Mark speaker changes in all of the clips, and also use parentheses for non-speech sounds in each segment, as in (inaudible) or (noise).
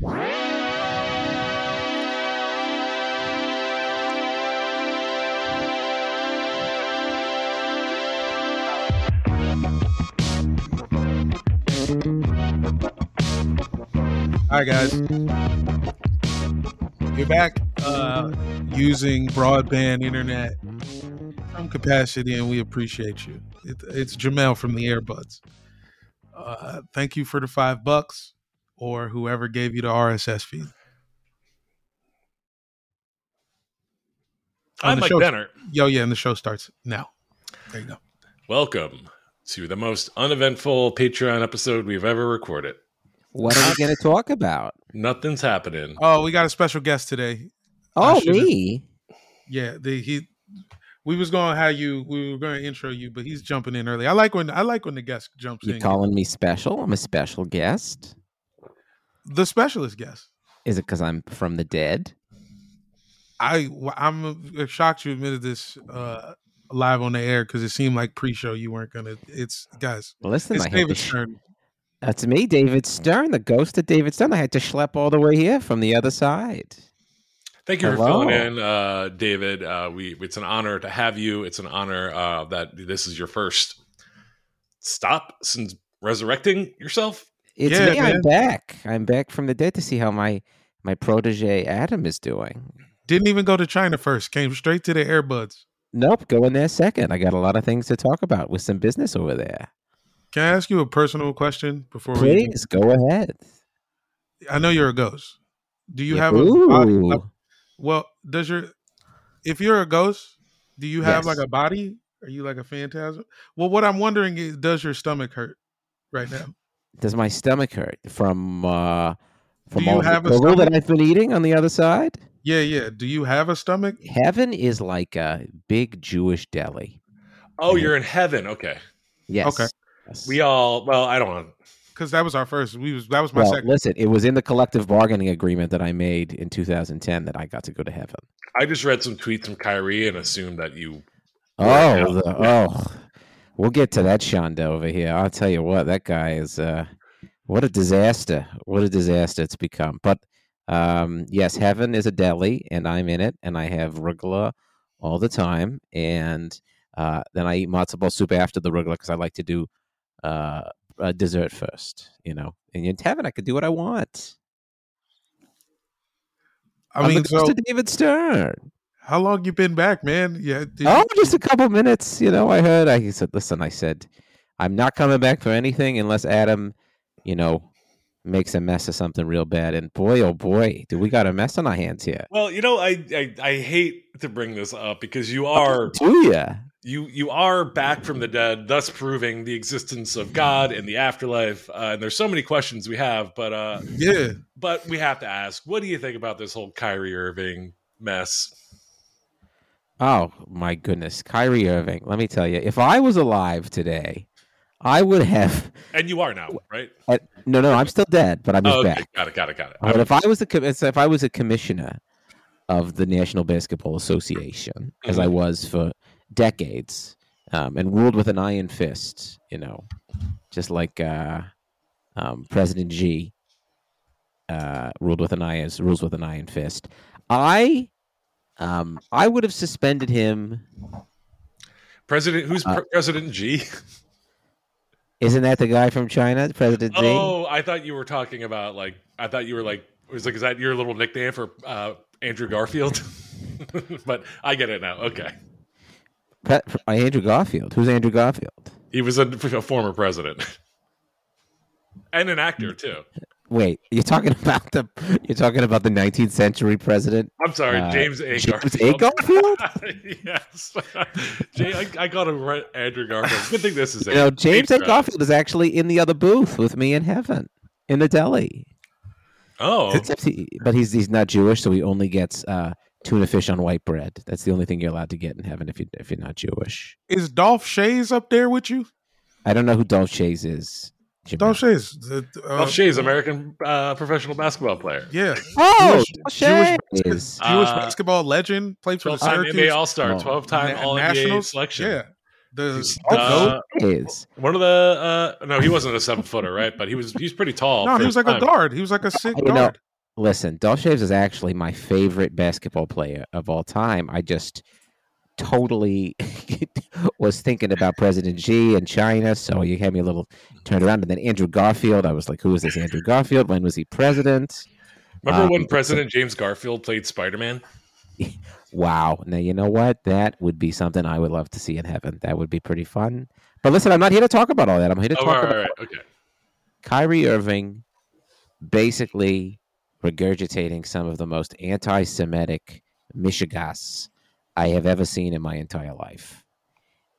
Speaker 1: Right, guys. You're back uh, using broadband internet some capacity, and we appreciate you. It, it's Jamel from the Airbuds. Uh, thank you for the five bucks, or whoever gave you the RSS feed.
Speaker 2: I'm
Speaker 1: And the
Speaker 2: Mike
Speaker 1: show-
Speaker 2: Benner.
Speaker 1: Yo, yeah, and the show starts now. There you go.
Speaker 2: Welcome to the most uneventful Patreon episode we've ever recorded.
Speaker 3: What are we going to talk about?
Speaker 2: Nothing's happening.
Speaker 1: Oh, we got a special guest today.
Speaker 3: Oh, me?
Speaker 1: Yeah, the, he. We was going to have you. We were going to intro you, but he's jumping in early. I like when I like when the guest jumps in.
Speaker 3: You
Speaker 1: in.
Speaker 3: calling me special? I'm a special guest.
Speaker 1: The specialist guest.
Speaker 3: Is it because I'm from the dead?
Speaker 1: I I'm shocked you admitted this uh live on the air because it seemed like pre-show you weren't gonna. It's guys.
Speaker 3: Listen,
Speaker 1: It's
Speaker 3: I
Speaker 1: David
Speaker 3: sh-
Speaker 1: Stern.
Speaker 3: That's me, David Stern, the ghost of David Stern. I had to schlep all the way here from the other side.
Speaker 2: Thank you for
Speaker 3: Hello.
Speaker 2: filling in, uh, David. Uh, we it's an honor to have you. It's an honor uh, that this is your first stop since resurrecting yourself.
Speaker 3: It's
Speaker 1: Yeah,
Speaker 3: me. I'm back. I'm back from the dead to see how my my protege Adam is doing.
Speaker 1: Didn't even go to China first. Came straight to the Airbuds.
Speaker 3: Nope, go in there second. I got a lot of things to talk about with some business over there.
Speaker 1: Can I ask you a personal question before we?
Speaker 3: Please go ahead.
Speaker 1: I know you're a ghost. Do you have a body? Well, does your if you're a ghost, do you have
Speaker 3: Yes.
Speaker 1: like a body? Are you like a phantasm? Well, what I'm wondering is, does your stomach hurt right now?
Speaker 3: Does my stomach hurt from uh from all
Speaker 1: have
Speaker 3: the
Speaker 1: a
Speaker 3: gruel that? I've been eating on the other side?
Speaker 1: Yeah, yeah. Do you have a stomach?
Speaker 3: Heaven is like a big Jewish deli.
Speaker 2: Oh,
Speaker 3: Yeah.
Speaker 2: you're in heaven. Okay,
Speaker 3: Yes.
Speaker 1: Okay.
Speaker 3: Yes.
Speaker 2: we all. Well, I don't know.
Speaker 1: Because that was our first. We was that was my
Speaker 3: well,
Speaker 1: second.
Speaker 3: listen, it was in the collective bargaining agreement that I made in 2010 that I got to go to heaven.
Speaker 2: I just read some tweets from Kyrie and assumed that you.
Speaker 3: Oh, the, oh, we'll get to that Shanda over here. I'll tell you what, that guy is. Uh, what a disaster! What a disaster it's become. But um, yes, heaven is a deli, and I'm in it, and I have rugula all the time, and uh, then I eat matzo ball soup after the rugula because I like to do uh, a dessert first. You know, and in heaven, I could do what I want.
Speaker 1: I
Speaker 3: I'm
Speaker 1: mean,
Speaker 3: the
Speaker 1: so
Speaker 3: David Stern.
Speaker 1: How long you been back, man? Yeah.
Speaker 3: Oh,
Speaker 1: you-
Speaker 3: just a couple minutes. You know, I heard. I said, "Listen," I said, "I'm not coming back for anything unless Adam, you know, makes a mess of something real bad." And boy, oh boy, do we got a mess on our hands here?
Speaker 2: Well, you know, I I, I hate to bring this up because you are (laughs)
Speaker 3: Do ya?
Speaker 2: you you are back from the dead, thus proving the existence of God and the afterlife. Uh, and there's so many questions we have, but uh,
Speaker 1: yeah.
Speaker 2: but we have to ask: What do you think about this whole Kyrie Irving mess?
Speaker 3: Oh my goodness, Kyrie Irving. Let me tell you, if I was alive today, I would have. (laughs)
Speaker 2: And you are now, right?
Speaker 3: uh, no, no, I'm still dead, but I'm just
Speaker 2: Oh, okay.
Speaker 3: back.
Speaker 2: Got it. Got it. Got it.
Speaker 3: But if I was a com- if I was a commissioner of the National Basketball Association, as I was for decades, um, and ruled with an iron fist, you know, just like uh, um, President G uh, ruled with an iron rules with an iron fist, I um, I would have suspended him.
Speaker 2: President, who's
Speaker 3: Uh,
Speaker 2: Pre- President G?
Speaker 3: Isn't that the guy from China, President Z?
Speaker 2: Oh, I thought you were talking about like I thought you were like was like is that your little nickname for uh, Andrew Garfield? (laughs) but I get it now. Okay,
Speaker 3: Pre- uh, Andrew Garfield. Who's Andrew Garfield?
Speaker 2: he was a, a former president and an actor too.
Speaker 3: Wait, you're talking (laughs) about the you're talking about the 19th century president
Speaker 2: I'm sorry,
Speaker 3: Uh,
Speaker 2: James A.
Speaker 3: James (laughs) A.
Speaker 2: Garfield. yes, (laughs) Jay, I, I got him right, Andrew Garfield. Good thing this is
Speaker 3: You know. James A. Garfield is actually in the other booth with me in heaven in the deli.
Speaker 2: Oh,
Speaker 3: he, but he's he's not Jewish, so he only gets uh, tuna fish on white bread. That's the only thing you're allowed to get in heaven if you if you're not Jewish.
Speaker 1: Is Dolph Schayes up there with you?
Speaker 3: I don't know who Dolph Schayes is. Jamel.
Speaker 1: Dolph Schayes. the- uh,
Speaker 2: Dolph Schayes, American uh, professional basketball player.
Speaker 1: Yeah.
Speaker 3: Oh,
Speaker 1: Jewish-
Speaker 3: Dolph
Speaker 1: Jewish,
Speaker 3: Schayes.
Speaker 1: Jewish
Speaker 2: Uh,
Speaker 1: basketball legend. Played for the Syracuse
Speaker 2: NBA All Star. 12 time
Speaker 1: Na-
Speaker 2: All NBA
Speaker 1: Nationals.
Speaker 2: selection.
Speaker 1: Yeah. The
Speaker 2: He's, uh,
Speaker 3: Schayes.
Speaker 2: One of the uh, no, he wasn't a seven footer, right? But he was he's pretty tall.
Speaker 1: no, he was like a guard. He was like a sick
Speaker 3: You know,
Speaker 1: guard.
Speaker 3: Listen, Dolph Schayes is actually my favorite basketball player of all time. I just totally (laughs) was thinking about President G and China, so you had me a little turned around. And then Andrew Garfield, I was like, who is this Andrew Garfield? When was he president?
Speaker 2: Remember
Speaker 3: Um,
Speaker 2: when President James Garfield played Spider Man? (laughs)
Speaker 3: Wow. Now, you know what? That would be something I would love to see in heaven. That would be pretty fun. But listen, I'm not here to talk about all that. I'm here to
Speaker 2: Oh,
Speaker 3: talk
Speaker 2: right,
Speaker 3: about
Speaker 2: all right, okay.
Speaker 3: Kyrie Irving basically regurgitating some of the most anti Semitic mishigas I have ever seen in my entire life.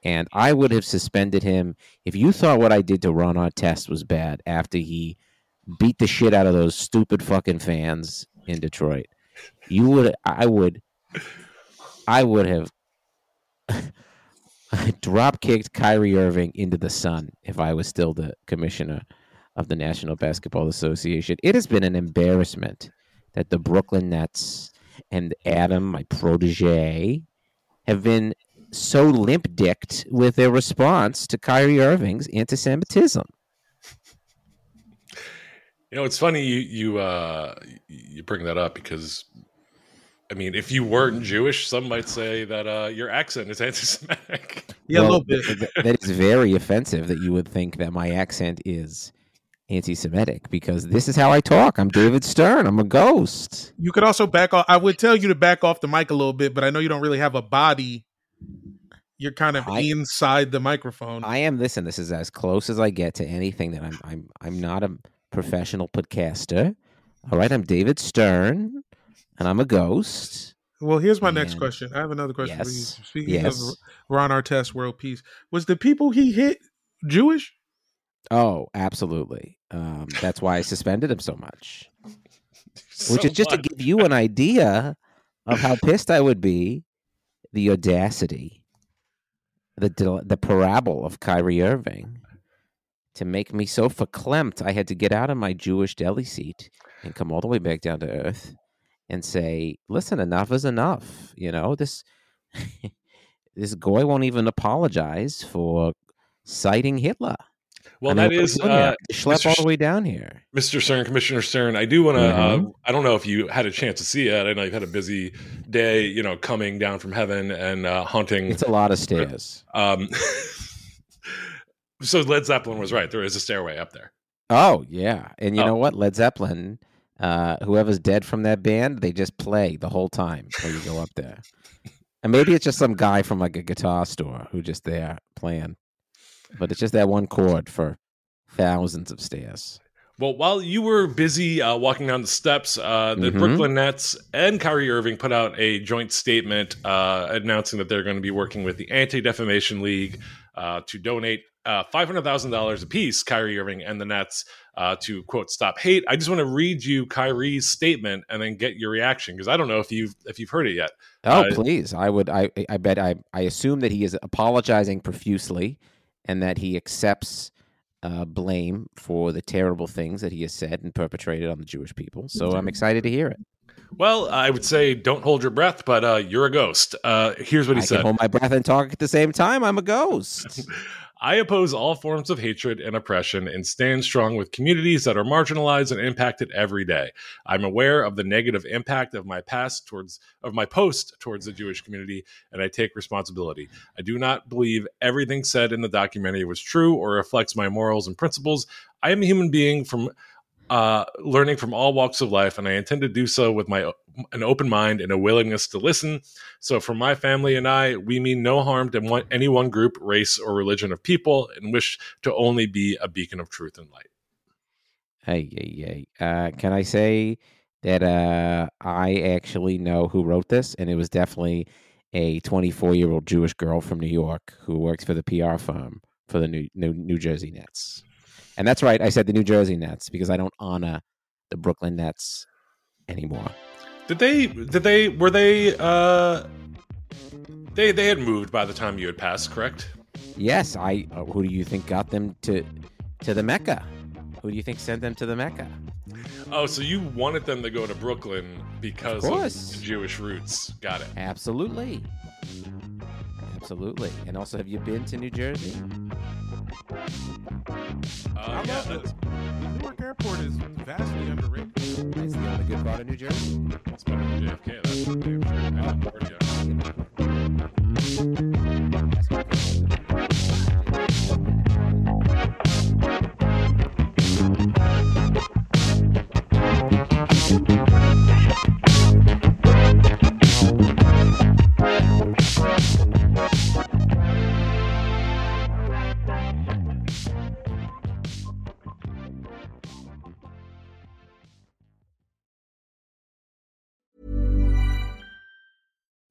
Speaker 3: And I would have suspended him if you thought what I did to Ron Artest was bad after he beat the shit out of those stupid fucking fans in Detroit. You would, I would, I would have (laughs) drop kicked Kyrie Irving into the sun if I was still the commissioner of the National Basketball Association. It has been an embarrassment that the Brooklyn Nets and Adam, my protege, have been so limp dicked with their response to Kyrie Irving's anti Semitism.
Speaker 2: You know, it's funny you you uh you bring that up because I mean, if you weren't Jewish, some might say that uh your accent is (laughs) anti-Semitic.
Speaker 1: Yeah, a little bit.
Speaker 3: th- that is very offensive that you would think that my accent is anti Semitic because this is how I talk. I'm David Stern. I'm a ghost.
Speaker 1: You could also back off. I would tell you to back off the mic a little bit, but I know you don't really have a body. You're kind of
Speaker 3: I-
Speaker 1: inside the microphone.
Speaker 3: I am listen, this is as close as I get to anything that I'm I'm I'm not a professional podcaster. All right, I'm David Stern and I'm a ghost.
Speaker 1: well, here's my next question. I have another question for you.
Speaker 3: Yes.
Speaker 1: Speaking
Speaker 3: Yes.
Speaker 1: of Ron Artest World Peace, was the people he hit Jewish?
Speaker 3: Oh, absolutely. Um, that's why I suspended him so much. (laughs) Which is just to give you an idea of how pissed I would be, the audacity, the the parable of Kyrie Irving to make me so verklempt I had to get out of my Jewish deli seat and come all the way back down to earth and say, "Listen, enough is enough." You know this. (laughs) this goy won't even apologize for citing Hitler.
Speaker 2: Well,
Speaker 3: I mean,
Speaker 2: that
Speaker 3: what are we
Speaker 2: is uh,
Speaker 3: schlep
Speaker 2: Mr.
Speaker 3: all the way down here.
Speaker 2: Mr. Stern, Commissioner Stern. I do want to. Uh,
Speaker 3: Mhm.
Speaker 2: I don't know if you had a chance to see it. I know you've had a busy day, you know, coming down from heaven and uh, haunting.
Speaker 3: It's a lot of stairs.
Speaker 2: Um, (laughs) so Led Zeppelin was right. There is a stairway up there.
Speaker 3: Oh yeah, and you
Speaker 2: Oh.
Speaker 3: know what? Led Zeppelin, uh, whoever's dead from that band, they just play the whole time while you go up there. And maybe it's just some guy from like a guitar store who just there playing, but it's just that one chord for thousands of stairs.
Speaker 2: Well, while you were busy uh, walking down the steps, uh, the
Speaker 3: Mhm.
Speaker 2: Brooklyn Nets and Kyrie Irving put out a joint statement uh, announcing that they're going to be working with the Anti Defamation League uh, to donate uh, $500,000 apiece, Kyrie Irving and the Nets, uh, to quote stop hate. I just want to read you Kyrie's statement and then get your reaction because I don't know if you've if you've heard it yet.
Speaker 3: Oh please, I would. I I bet. I I assume that he is apologizing profusely, and that he accepts uh, blame for the terrible things that he has said and perpetrated on the Jewish people. So I'm excited to hear it.
Speaker 2: Well, I would say don't hold your breath, but uh, you're a ghost. Uh, here's what he
Speaker 3: I
Speaker 2: said.
Speaker 3: can hold my breath and talk at the same time. I'm a ghost. (laughs)
Speaker 2: I oppose all forms of hatred and oppression and stand strong with communities that are marginalized and impacted every day. I'm aware of the negative impact of my past towards of my post towards the Jewish community and I take responsibility. I do not believe everything said in the documentary was true or reflects my morals and principles. I am a human being from uh, learning from all walks of life, and I intend to do so with my an open mind and a willingness to listen. So, for my family and I, we mean no harm to any one group, race, or religion of people, and wish to only be a beacon of truth and light.
Speaker 3: Hey, hey, hey. Uh, can I say that uh, I actually know who wrote this, and it was definitely a 24 year old Jewish girl from New York who works for the PR firm for the New, New New Jersey Nets. And that's right, I said the New Jersey Nets because I don't honor the Brooklyn Nets anymore.
Speaker 2: Did they? Did they? Were they? Uh, they they had moved by the time you had passed, correct?
Speaker 3: Yes, I. Uh, who do you think got them to to the Mecca? Who do you think sent them to the Mecca?
Speaker 2: Oh, so you wanted them to go to Brooklyn because of,
Speaker 3: course.
Speaker 2: Jewish roots. Got it.
Speaker 3: Absolutely, absolutely. And also, have you been to New Jersey?
Speaker 2: Uh, yeah,
Speaker 1: love
Speaker 2: that's,
Speaker 1: The Newark Airport is vastly underrated.
Speaker 3: It's the only good part of New Jersey.
Speaker 2: that's better than JFK. That's for damn sure. I got bored, yeah.